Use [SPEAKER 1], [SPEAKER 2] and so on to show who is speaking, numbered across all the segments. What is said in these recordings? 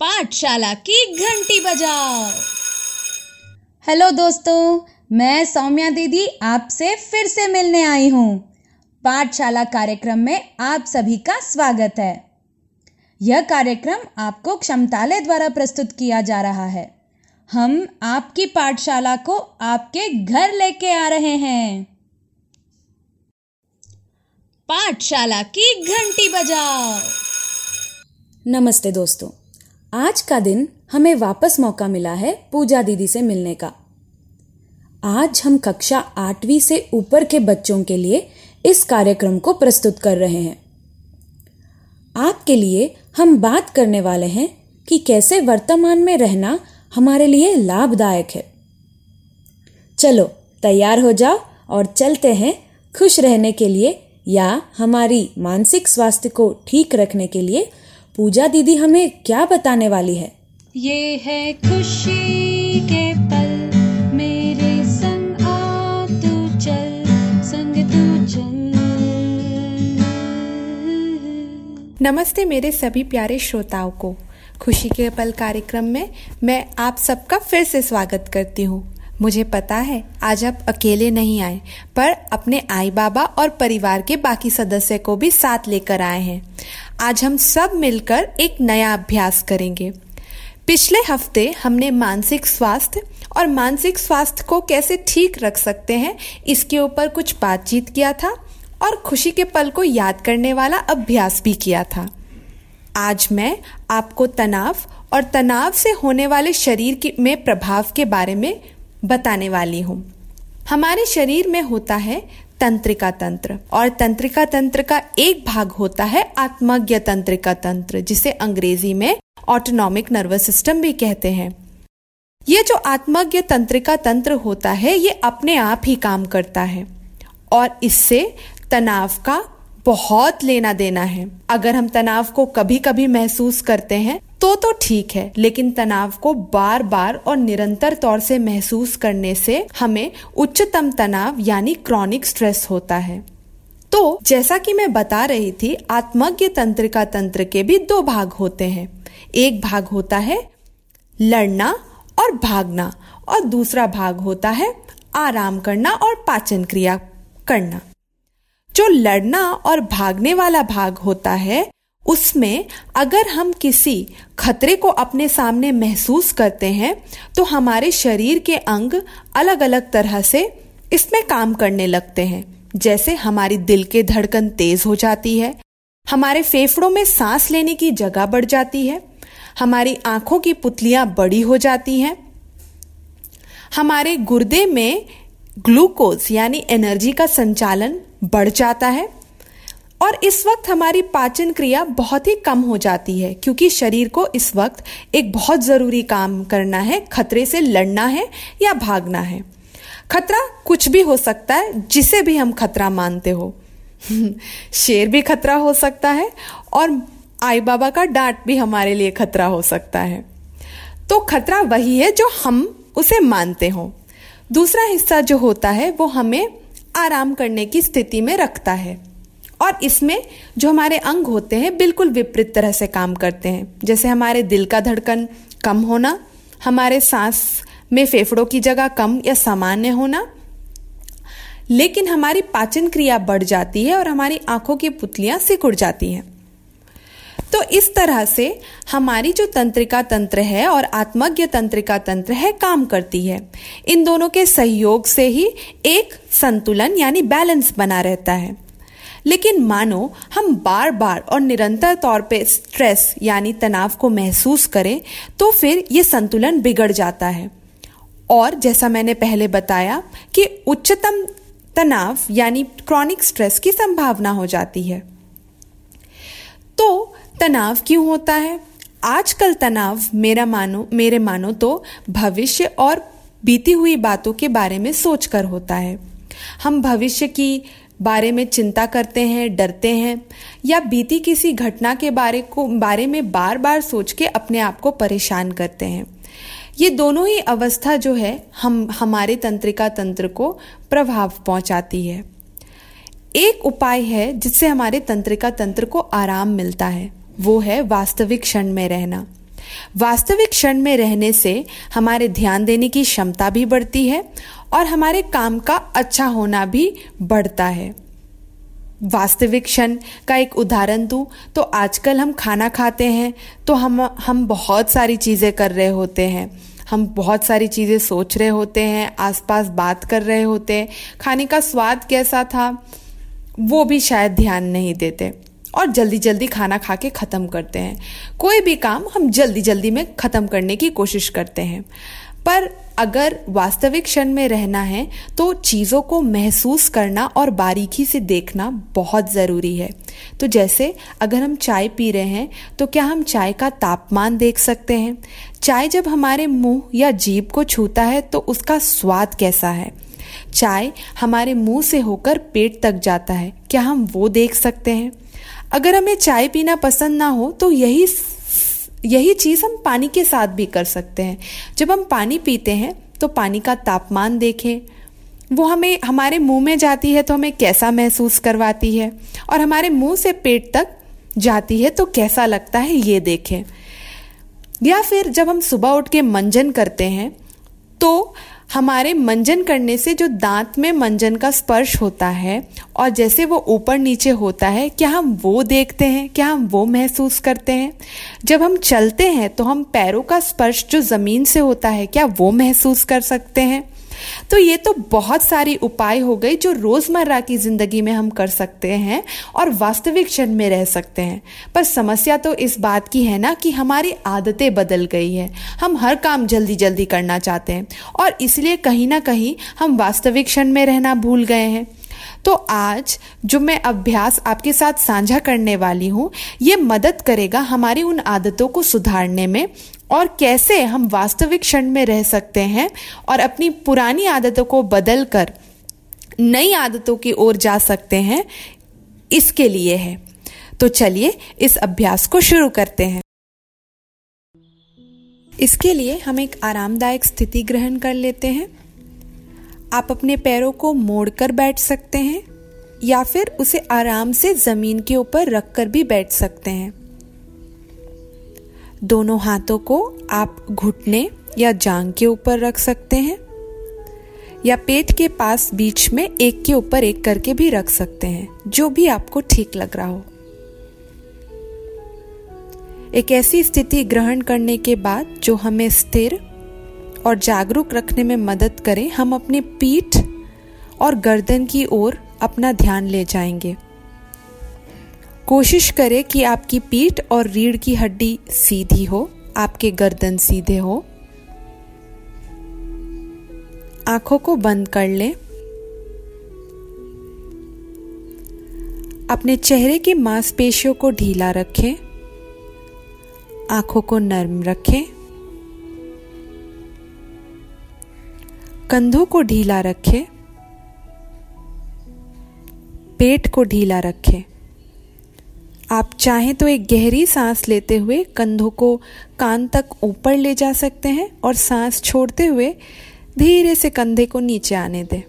[SPEAKER 1] पाठशाला की घंटी बजाओ।
[SPEAKER 2] हेलो दोस्तों, मैं सौम्या दीदी आपसे फिर से मिलने आई हूँ। पाठशाला कार्यक्रम में आप सभी का स्वागत है। यह कार्यक्रम आपको क्षमतालय द्वारा प्रस्तुत किया जा रहा है। हम आपकी पाठशाला को आपके घर लेके आ रहे हैं।
[SPEAKER 1] पाठशाला की घंटी बजाओ।
[SPEAKER 2] नमस्ते दोस्तों आज का दिन हमें वापस मौका मिला है पूजा दीदी से मिलने का। आज हम कक्षा आठवीं से ऊपर के बच्चों के लिए इस कार्यक्रम को प्रस्तुत कर रहे हैं। आपके लिए हम बात करने वाले हैं कि कैसे वर्तमान में रहना हमारे लिए लाभदायक है। चलो, तैयार हो जाओ और चलते हैं खुश रहने के लिए या हमारी मानसिक स्वास्थ्य को ठीक रखने के लिए पूजा दीदी हमें क्या बताने वाली है?
[SPEAKER 1] ये है खुशी के पल मेरे संग आ तू चल संग तू चल।
[SPEAKER 3] नमस्ते मेरे सभी प्यारे श्रोताओं को। खुशी के पल कार्यक्रम में मैं आप सबका फिर से स्वागत करती हूँ। मुझे पता है, आज आप अकेले नहीं आए, पर अपने आई बाबा और परिवार के बाकी सदस्य को भी साथ लेकर आए हैं। आज हम सब मिलकर एक नया अभ्यास करेंगे। पिछले हफ़्ते हमने मानसिक स्वास्थ्य और मानसिक स्वास्थ्य को कैसे ठीक रख सकते हैं, इसके ऊपर कुछ बातचीत किया था और खुशी के पल को याद करने वाला अभ्यास भी किया था। आज मैं आपको तनाव और तनाव से होने वाले शरीर में प्रभाव के बारे में बताने वाली हूँ। हमारे शरीर में होता है तंत्रिका तंत्र और तंत्रिका तंत्र का एक भाग होता है आत्मज्ञ तंत्रिका तंत्र, जिसे अंग्रेज़ी में ऑटोनॉमिक नर्वस सिस्टम भी कहते हैं। ये जो आत्मज्ञ तंत्रिका तंत्र होता है, ये अपने आप ही काम करता है और इससे तनाव का बहुत लेना देना है। अगर हम तनाव को कभी कभी महसूस करते हैं तो तो ठीक है, लेकिन तनाव को बार बार और निरंतर तौर से महसूस करने से हमें उच्चतम तनाव यानी क्रॉनिक स्ट्रेस होता है। तो जैसा कि मैं बता रही थी, आत्मज्ञ तंत्रिका तंत्र के भी दो भाग होते हैं। एक भाग होता है लड़ना और भागना, और दूसरा भाग होता है आराम करना और पाचन क्रिया करना। जो लड़ना और भागने वाला भाग होता है उसमें अगर हम किसी खतरे को अपने सामने महसूस करते हैं तो हमारे शरीर के अंग अलग अलग तरह से इसमें काम करने लगते हैं। जैसे हमारी दिल के धड़कन तेज हो जाती है, हमारे फेफड़ों में सांस लेने की जगह बढ़ जाती है, हमारी आँखों की पुतलियाँ बड़ी हो जाती हैं, हमारे गुर्दे में ग्लूकोज यानी एनर्जी का संचालन बढ़ जाता है और इस वक्त हमारी पाचन क्रिया बहुत ही कम हो जाती है, क्योंकि शरीर को इस वक्त एक बहुत ज़रूरी काम करना है, खतरे से लड़ना है या भागना है। खतरा कुछ भी हो सकता है, जिसे भी हम खतरा मानते हो। शेर भी खतरा हो सकता है और आई बाबा का डांट भी हमारे लिए खतरा हो सकता है। तो खतरा वही है जो हम उसे मानते हो। दूसरा हिस्सा जो होता है, वो हमें आराम करने की स्थिति में रखता है। और इसमें जो हमारे अंग होते हैं, बिल्कुल विपरीत तरह से काम करते हैं। जैसे हमारे दिल का धड़कन कम होना, हमारे सांस में फेफड़ों की जगह कम या सामान्य होना, लेकिन हमारी पाचन क्रिया बढ़ जाती है और हमारी आँखों की पुतलियाँ सिकुड़ जाती हैं। तो इस तरह से हमारी जो तंत्रिका तंत्र है और आत्मज्ञ तंत्रिका तंत्र है, काम करती है। इन दोनों के सहयोग से ही एक संतुलन यानी बैलेंस बना रहता है। लेकिन मानो, हम बार बार और निरंतर तौर पे स्ट्रेस यानी तनाव को महसूस करें तो फिर ये संतुलन बिगड़ जाता है। और जैसा मैंने पहले बताया कि उच्चतम तनाव, यानी क्रॉनिक स्ट्रेस की संभावना हो जाती है। तो तनाव क्यों होता है? आजकल तनाव मेरा मानो, मेरे मानो तो भविष्य और बीती हुई बातों के बारे में सोचकर होता है। हम भविष्य की बारे में चिंता करते हैं, डरते हैं, या बीती किसी घटना के बारे को, बारे में बार बार सोच के अपने आप को परेशान करते हैं। ये दोनों ही अवस्था जो है, हम, हमारे तंत्रिका तंत्र को प्रभाव पहुंचाती है। एक उपाय है जिससे हमारे तंत्रिका तंत्र को आराम मिलता है, वो है वास्तविक क्षण में रहना। वास्तविक क्षण में रहने से हमारे ध्यान देने की क्षमता भी बढ़ती है और हमारे काम का अच्छा होना भी बढ़ता है। वास्तविक क्षण का एक उदाहरण दूँ तो आजकल हम खाना खाते हैं तो हम हम बहुत सारी चीज़ें कर रहे होते हैं। हम बहुत सारी चीज़ें सोच रहे होते हैं, आसपास बात कर रहे होते हैं, खाने का स्वाद कैसा था, वो भी शायद ध्यान नहीं देते। और जल्दी जल्दी खाना खा के ख़त्म करते हैं। कोई भी काम हम जल्दी जल्दी में ख़त्म करने की कोशिश करते हैं। पर अगर वास्तविक क्षण में रहना है तो चीज़ों को महसूस करना और बारीकी से देखना बहुत ज़रूरी है। तो जैसे अगर हम चाय पी रहे हैं तो क्या हम चाय का तापमान देख सकते हैं? चाय जब हमारे मुँह या जीभ को छूता है तो उसका स्वाद कैसा है? चाय हमारे मुँह से होकर पेट तक जाता है। क्या हम वो देख सकते हैं? अगर हमें चाय पीना पसंद ना हो तो यही यही चीज़ हम पानी के साथ भी कर सकते हैं। जब हम पानी पीते हैं तो पानी का तापमान देखें। वो हमें, हमारे मुँह में जाती है तो हमें कैसा महसूस करवाती है। और हमारे मुँह से पेट तक जाती है तो कैसा लगता है, ये देखें। या फिर जब हम सुबह उठ के मंजन करते हैं तो हमारे मंजन करने से जो दांत में मंजन का स्पर्श होता है और जैसे वो ऊपर नीचे होता है, क्या हम वो देखते हैं, क्या हम वो महसूस करते हैं? जब हम चलते हैं तो हम पैरों का स्पर्श जो ज़मीन से होता है, क्या वो महसूस कर सकते हैं? तो ये तो बहुत सारी उपाय हो गई जो रोज़मर्रा की ज़िंदगी में हम कर सकते हैं और वास्तविक क्षण में रह सकते हैं। पर समस्या तो इस बात की है ना कि हमारी आदतें बदल गई है। हम हर काम जल्दी जल्दी करना चाहते हैं और इसलिए कहीं ना कहीं हम वास्तविक क्षण में रहना भूल गए हैं। तो आज जो मैं अभ्यास आपके साथ साझा करने वाली हूँ, ये मदद करेगा हमारी उन आदतों को सुधारने में और कैसे हम वास्तविक क्षण में रह सकते हैं और अपनी पुरानी आदतों को बदल कर नई आदतों की ओर जा सकते हैं, इसके लिए है। तो चलिए इस अभ्यास को शुरू करते हैं। इसके लिए हम एक आरामदायक स्थिति ग्रहण कर लेते हैं। आप अपने पैरों को मोड़कर बैठ सकते हैं या फिर उसे आराम से ज़मीन के ऊपर रखकर भी बैठ सकते हैं। दोनों हाथों को आप घुटने या जांग के ऊपर रख सकते हैं, या पेट के पास बीच में एक के ऊपर एक करके भी रख सकते हैं, जो भी आपको ठीक लग रहा हो। एक ऐसी स्थिति ग्रहण करने के बाद जो हमें स्थिर और जागरूक रखने में मदद करे, हम अपनी पीठ और गर्दन की ओर अपना ध्यान ले जाएँगे। कोशिश करें कि आपकी पीठ और रीढ़ की हड्डी सीधी हो, आपके गर्दन सीधे हो। आँखों को बंद कर लें। अपने चेहरे की मांसपेशियों को ढीला रखें। आँखों को नर्म रखें। कंधों को ढीला रखें। पेट को ढीला रखें। आप चाहें तो एक गहरी सांस लेते हुए कंधों को कान तक ऊपर ले जा सकते हैं और सांस छोड़ते हुए धीरे से कंधे को नीचे आने दें।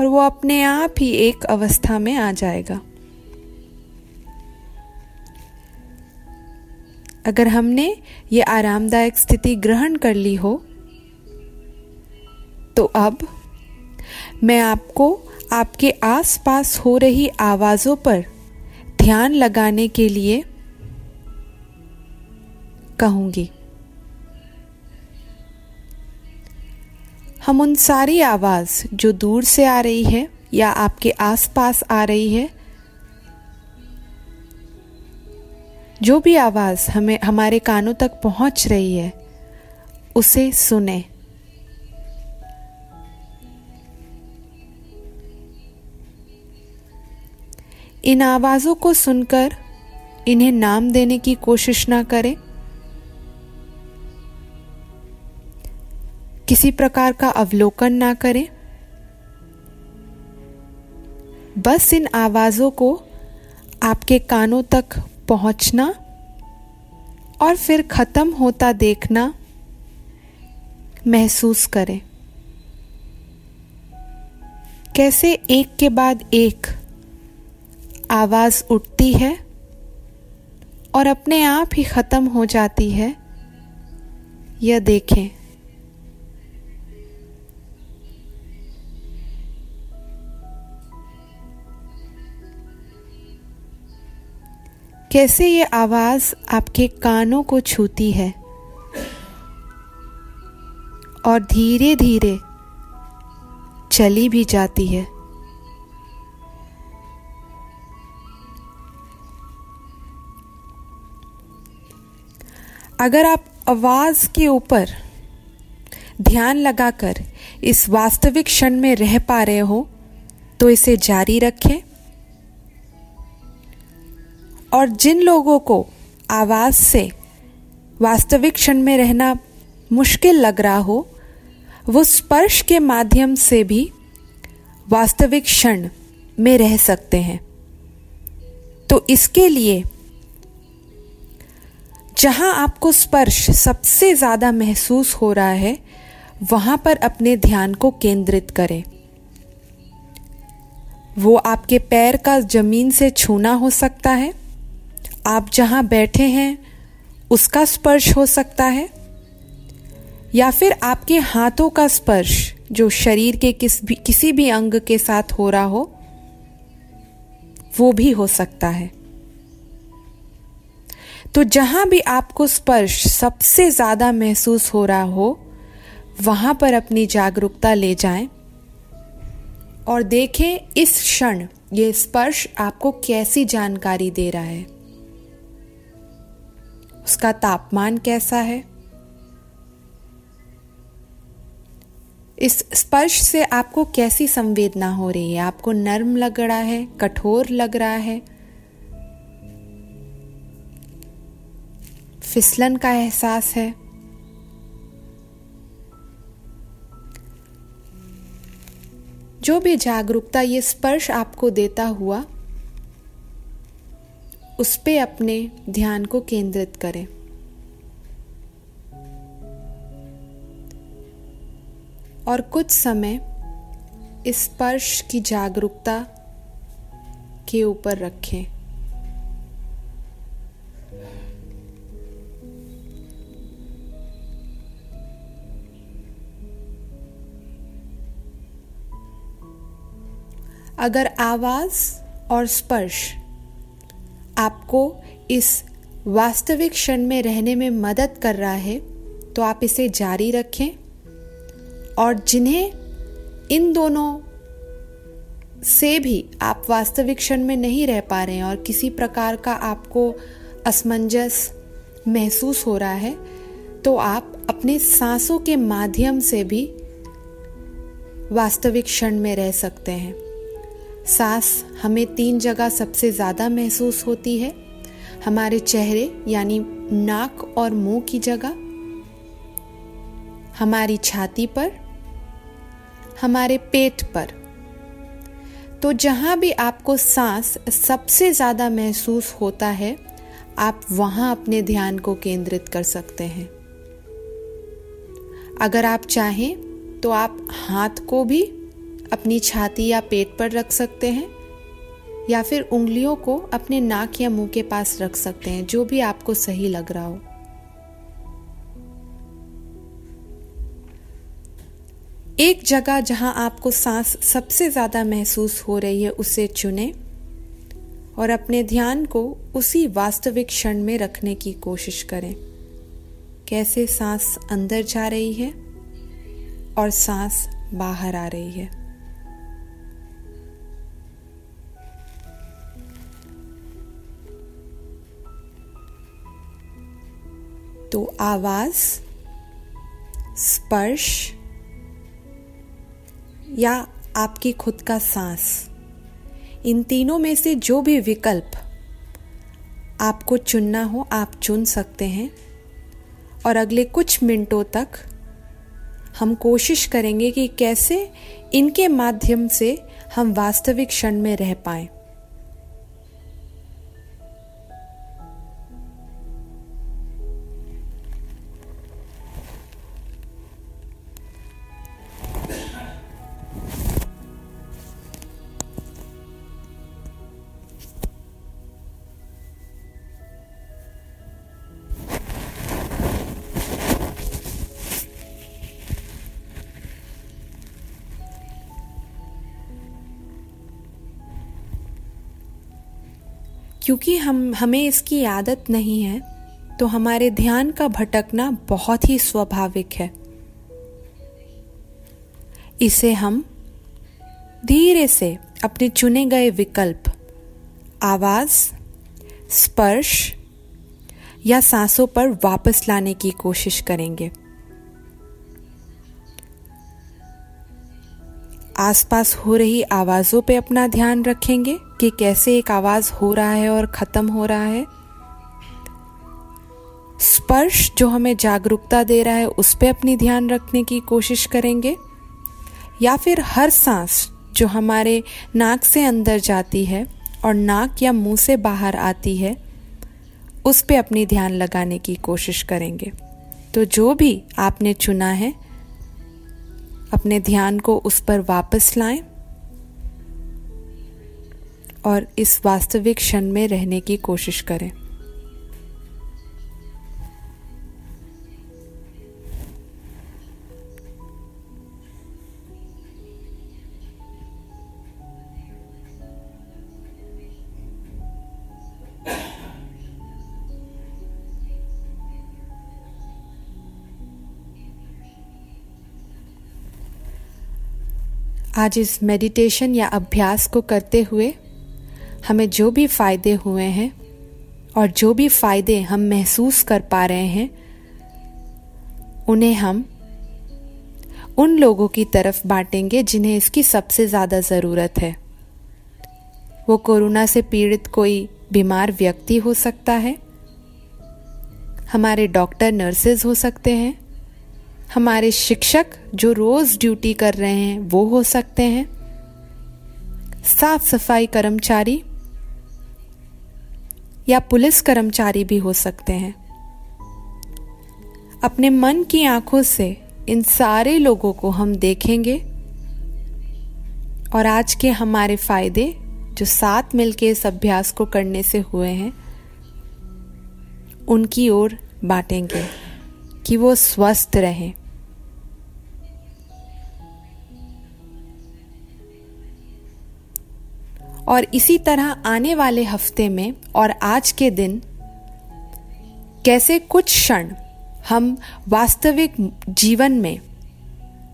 [SPEAKER 3] और वो अपने आप ही एक अवस्था में आ जाएगा। अगर हमने ये आरामदायक स्थिति ग्रहण कर ली हो तो अब मैं आपको आपके आसपास हो रही आवाज़ों पर ध्यान लगाने के लिए कहूँगी। हम उन सारी आवाज़ जो दूर से आ रही है या आपके आसपास आ रही है, जो भी आवाज़ हमें, हमारे कानों तक पहुँच रही है, उसे सुने। इन आवाज़ों को सुनकर इन्हें नाम देने की कोशिश ना करें। किसी प्रकार का अवलोकन ना करें। बस इन आवाज़ों को आपके कानों तक पहुँचना और फिर ख़त्म होता देखना महसूस करें। कैसे एक के बाद एक आवाज़ उठती है और अपने आप ही ख़त्म हो जाती है, यह देखें। कैसे ये आवाज़ आपके कानों को छूती है और धीरे धीरे चली भी जाती है? अगर आप आवाज़ के ऊपर ध्यान लगाकर इस वास्तविक क्षण में रह पा रहे हो तो इसे जारी रखें। और जिन लोगों को आवाज़ से वास्तविक क्षण में रहना मुश्किल लग रहा हो, वो स्पर्श के माध्यम से भी वास्तविक क्षण में रह सकते हैं। तो इसके लिए जहाँ आपको स्पर्श सबसे ज़्यादा महसूस हो रहा है, वहाँ पर अपने ध्यान को केंद्रित करें। वो आपके पैर का ज़मीन से छूना हो सकता है। आप जहाँ बैठे हैं, उसका स्पर्श हो सकता है। या फिर आपके हाथों का स्पर्श, जो शरीर के किस भी, किसी भी अंग के साथ हो रहा हो, वो भी हो सकता है। तो जहाँ भी आपको स्पर्श सबसे ज़्यादा महसूस हो रहा हो, वहाँ पर अपनी जागरूकता ले जाएँ और देखें इस क्षण ये स्पर्श आपको कैसी जानकारी दे रहा है। उसका तापमान कैसा है? इस स्पर्श से आपको कैसी संवेदना हो रही है? आपको नर्म लग रहा है? कठोर लग रहा है? फिसलन का एहसास है। जो भी जागरूकता ये स्पर्श आपको देता हुआ, उस पे अपने ध्यान को केंद्रित करें। और कुछ समय इस स्पर्श की जागरूकता के ऊपर रखें। अगर आवाज़ और स्पर्श आपको इस वास्तविक क्षण में रहने में मदद कर रहा है तो आप इसे जारी रखें और जिन्हें इन दोनों से भी आप वास्तविक क्षण में नहीं रह पा रहे हैं और किसी प्रकार का आपको असमंजस महसूस हो रहा है तो आप अपने सांसों के माध्यम से भी वास्तविक क्षण में रह सकते हैं। सांस हमें तीन जगह सबसे ज़्यादा महसूस होती है। हमारे चेहरे, यानी नाक और मुँह की जगह। हमारी छाती पर। हमारे पेट पर। तो जहाँ भी आपको सांस सबसे ज़्यादा महसूस होता है, आप वहाँ अपने ध्यान को केंद्रित कर सकते हैं। अगर आप चाहें तो आप हाथ को भी अपनी छाती या पेट पर रख सकते हैं, या फिर उंगलियों को अपने नाक या मुँह के पास रख सकते हैं, जो भी आपको सही लग रहा हो। एक जगह जहाँ आपको सांस सबसे ज़्यादा महसूस हो रही है, उसे चुने और अपने ध्यान को उसी वास्तविक क्षण में रखने की कोशिश करें। कैसे सांस अंदर जा रही है और सांस बाहर आ रही है। तो आवाज़, स्पर्श या आपकी खुद का सांस। इन तीनों में से जो भी विकल्प आपको चुनना हो, आप चुन सकते हैं। और अगले कुछ मिनटों तक हम कोशिश करेंगे कि कैसे इनके माध्यम से हम वास्तविक क्षण में रह पाएँ। क्योंकि हम, हमें इसकी आदत नहीं है तो हमारे ध्यान का भटकना बहुत ही स्वाभाविक है। इसे हम धीरे से अपने चुने गए विकल्प, आवाज़, स्पर्श या सांसों पर वापस लाने की कोशिश करेंगे। आसपास हो रही आवाजों पे अपना ध्यान रखेंगे कि कैसे एक आवाज़ हो रहा है और खत्म हो रहा है। स्पर्श जो हमें जागरूकता दे रहा है, उस पर अपनी ध्यान रखने की कोशिश करेंगे। या फिर हर सांस जो हमारे नाक से अंदर जाती है और नाक या मुँह से बाहर आती है, उस पर अपनी ध्यान लगाने की कोशिश करेंगे। तो जो भी आपने चुना है अपने ध्यान को उस पर वापस लाएँ और इस वास्तविक क्षण में रहने की कोशिश करें। आज इस मेडिटेशन या अभ्यास को करते हुए हमें जो भी फ़ायदे हुए हैं और जो भी फ़ायदे हम महसूस कर पा रहे हैं, उन्हें हम उन लोगों की तरफ़ बांटेंगे जिन्हें इसकी सबसे ज़्यादा ज़रूरत है। वो कोरोना से पीड़ित कोई बीमार व्यक्ति हो सकता है, हमारे डॉक्टर नर्सेज हो सकते हैं हमारे शिक्षक जो रोज ड्यूटी कर रहे हैं, वो हो सकते हैं। साफ़ सफ़ाई कर्मचारी या पुलिस कर्मचारी भी हो सकते हैं। अपने मन की आँखों से इन सारे लोगों को हम देखेंगे और आज के हमारे फ़ायदे जो साथ मिलके इस अभ्यास को करने से हुए हैं, उनकी ओर बांटेंगे कि वो स्वस्थ रहें। और इसी तरह आने वाले हफ़्ते में और आज के दिन, कैसे कुछ क्षण हम वास्तविक जीवन में,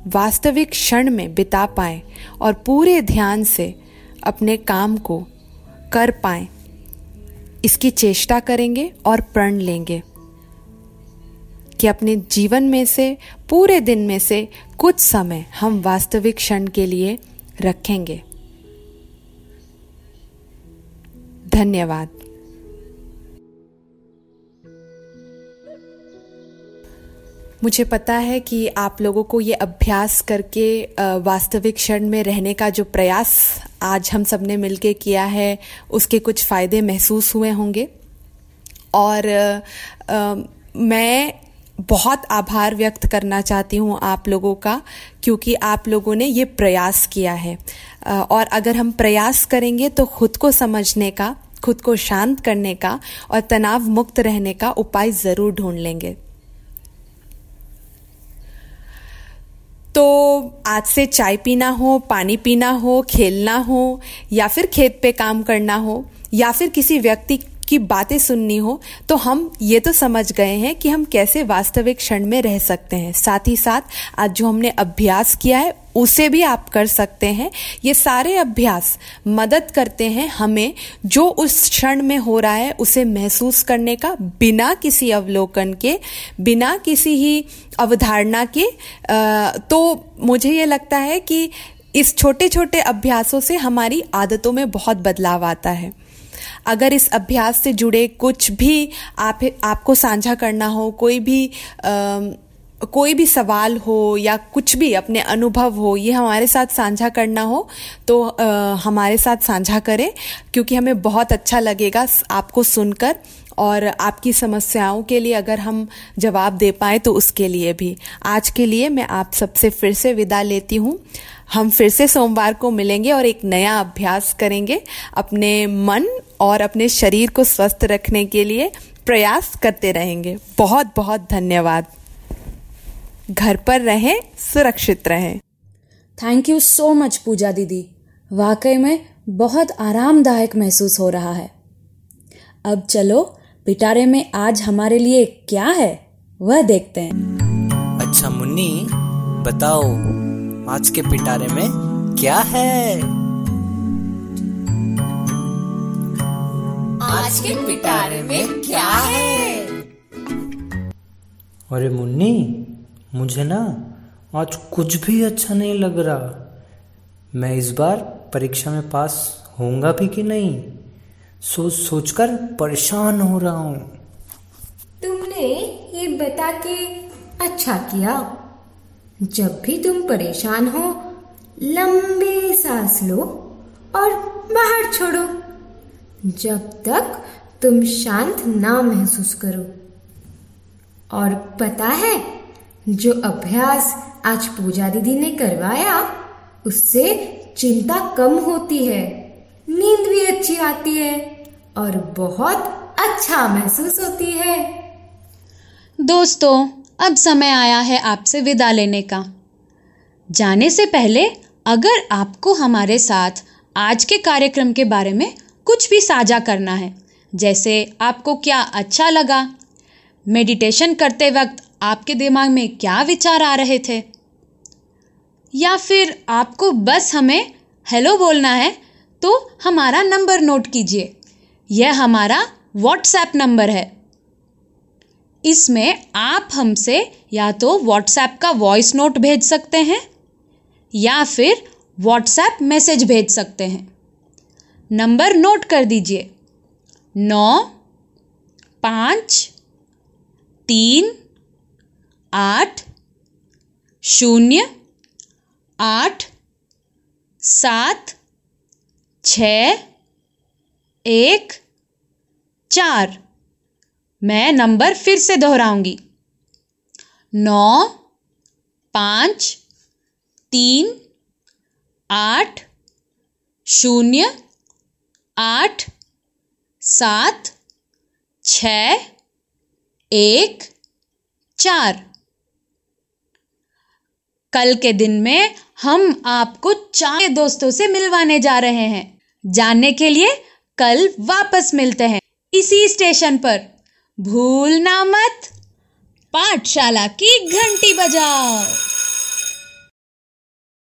[SPEAKER 3] वास्तविक क्षण में बिता पाए और पूरे ध्यान से अपने काम को कर पाए, इसकी चेष्टा करेंगे और प्रण लेंगे कि अपने जीवन में से, पूरे दिन में से कुछ समय हम वास्तविक क्षण के लिए रखेंगे। धन्यवाद। मुझे पता है कि आप लोगों को ये अभ्यास करके वास्तविक क्षण में रहने का जो प्रयास आज हम सबने मिलके किया है उसके कुछ फ़ायदे महसूस हुए होंगे। और आ, मैं बहुत आभार व्यक्त करना चाहती हूँ आप लोगों का क्योंकि आप लोगों ने ये प्रयास किया है। और अगर हम प्रयास करेंगे तो खुद को समझने का खुद को शांत करने का और तनाव मुक्त रहने का उपाय ज़रूर ढूंढ लेंगे। तो आज से चाय पीना हो, पानी पीना हो, खेलना हो, या फिर खेत पे काम करना हो, या फिर किसी व्यक्ति की बातें सुननी हो तो हम ये तो समझ गए हैं कि हम कैसे वास्तविक क्षण में रह सकते हैं। साथ ही साथ, आज जो हमने अभ्यास किया है, उसे भी आप कर सकते हैं। ये सारे अभ्यास मदद करते हैं हमें जो उस क्षण में हो रहा है, उसे महसूस करने का, बिना किसी अवलोकन के, बिना किसी ही अवधारणा के। तो मुझे ये लगता है कि इस छोटे छोटे अभ्यासों से हमारी आदतों में बहुत बदलाव आता है। अगर इस अभ्यास से जुड़े कुछ भी आप आपको साझा करना हो कोई भी आ, कोई भी सवाल हो या कुछ भी अपने अनुभव हो ये हमारे साथ साझा करना हो तो आ, हमारे साथ साझा करें क्योंकि हमें बहुत अच्छा लगेगा आपको सुनकर और आपकी समस्याओं के लिए अगर हम जवाब दे पाए तो उसके लिए भी। आज के लिए मैं आप सबसे फिर से विदा लेती हूँ। हम फिर से सोमवार को मिलेंगे और एक नया अभ्यास करेंगे। अपने मन और अपने शरीर को स्वस्थ रखने के लिए प्रयास करते रहेंगे। बहुत बहुत धन्यवाद। घर पर रहें सुरक्षित रहें।
[SPEAKER 2] Thank you so much Puja दीदी। वाकई में बहुत आरामदायक महसूस हो रहा है। अब चलो पिटारे में आज हमारे लिए क्या है वह देखते हैं।
[SPEAKER 4] अच्छा मुन्नी बताओ आज के पिटारे में क्या है?
[SPEAKER 5] आज के पिटारे में क्या है?
[SPEAKER 4] अरे मुन्नी मुझे ना आज कुछ भी अच्छा नहीं लग रहा। मैं इस बार परीक्षा में पास होऊँगा भी कि नहीं? सोच सोचकर परेशान हो रहा हूँ।
[SPEAKER 5] तुमने ये बता के अच्छा किया। जब भी तुम परेशान हो लंबी सांस लो और बाहर छोड़ो। जब तक तुम शांत ना महसूस करो। और पता है, जो अभ्यास आज पूजा दीदी ने करवाया, उससे चिंता कम होती है, नींद भी अच्छी आती है और बहुत अच्छा महसूस होती है।
[SPEAKER 1] दोस्तों, अब समय आया है आपसे विदा लेने का। जाने से पहले, अगर आपको हमारे साथ आज के कार्यक्रम के बारे में कुछ भी साझा करना है। जैसे, आपको क्या अच्छा लगा? मेडिटेशन करते वक्त आपके दिमाग में क्या विचार आ रहे थे? या फिर आपको बस हमें हेलो बोलना है तो हमारा नंबर नोट कीजिए। यह हमारा व्हाट्सएप नंबर है। इसमें आप हमसे या तो व्हाट्सएप का वॉइस नोट भेज सकते हैं, या फिर व्हाट्सएप मैसेज भेज सकते हैं। नंबर नोट कर दीजिए। नौ, पाँच, तीन, आठ, शून्य, आठ, सात, छ, एक, चार। मैं नंबर फिर से दोहराऊँगी। नौ, पाँच, तीन, आठ, शून्य आठ, सात छ एक, चार। कल के दिन में हम आपको चार दोस्तों से मिलवाने जा रहे हैं। जानने के लिए कल वापस मिलते हैं। इसी स्टेशन पर। भूलना मत। पाठशाला की घंटी बजाओ।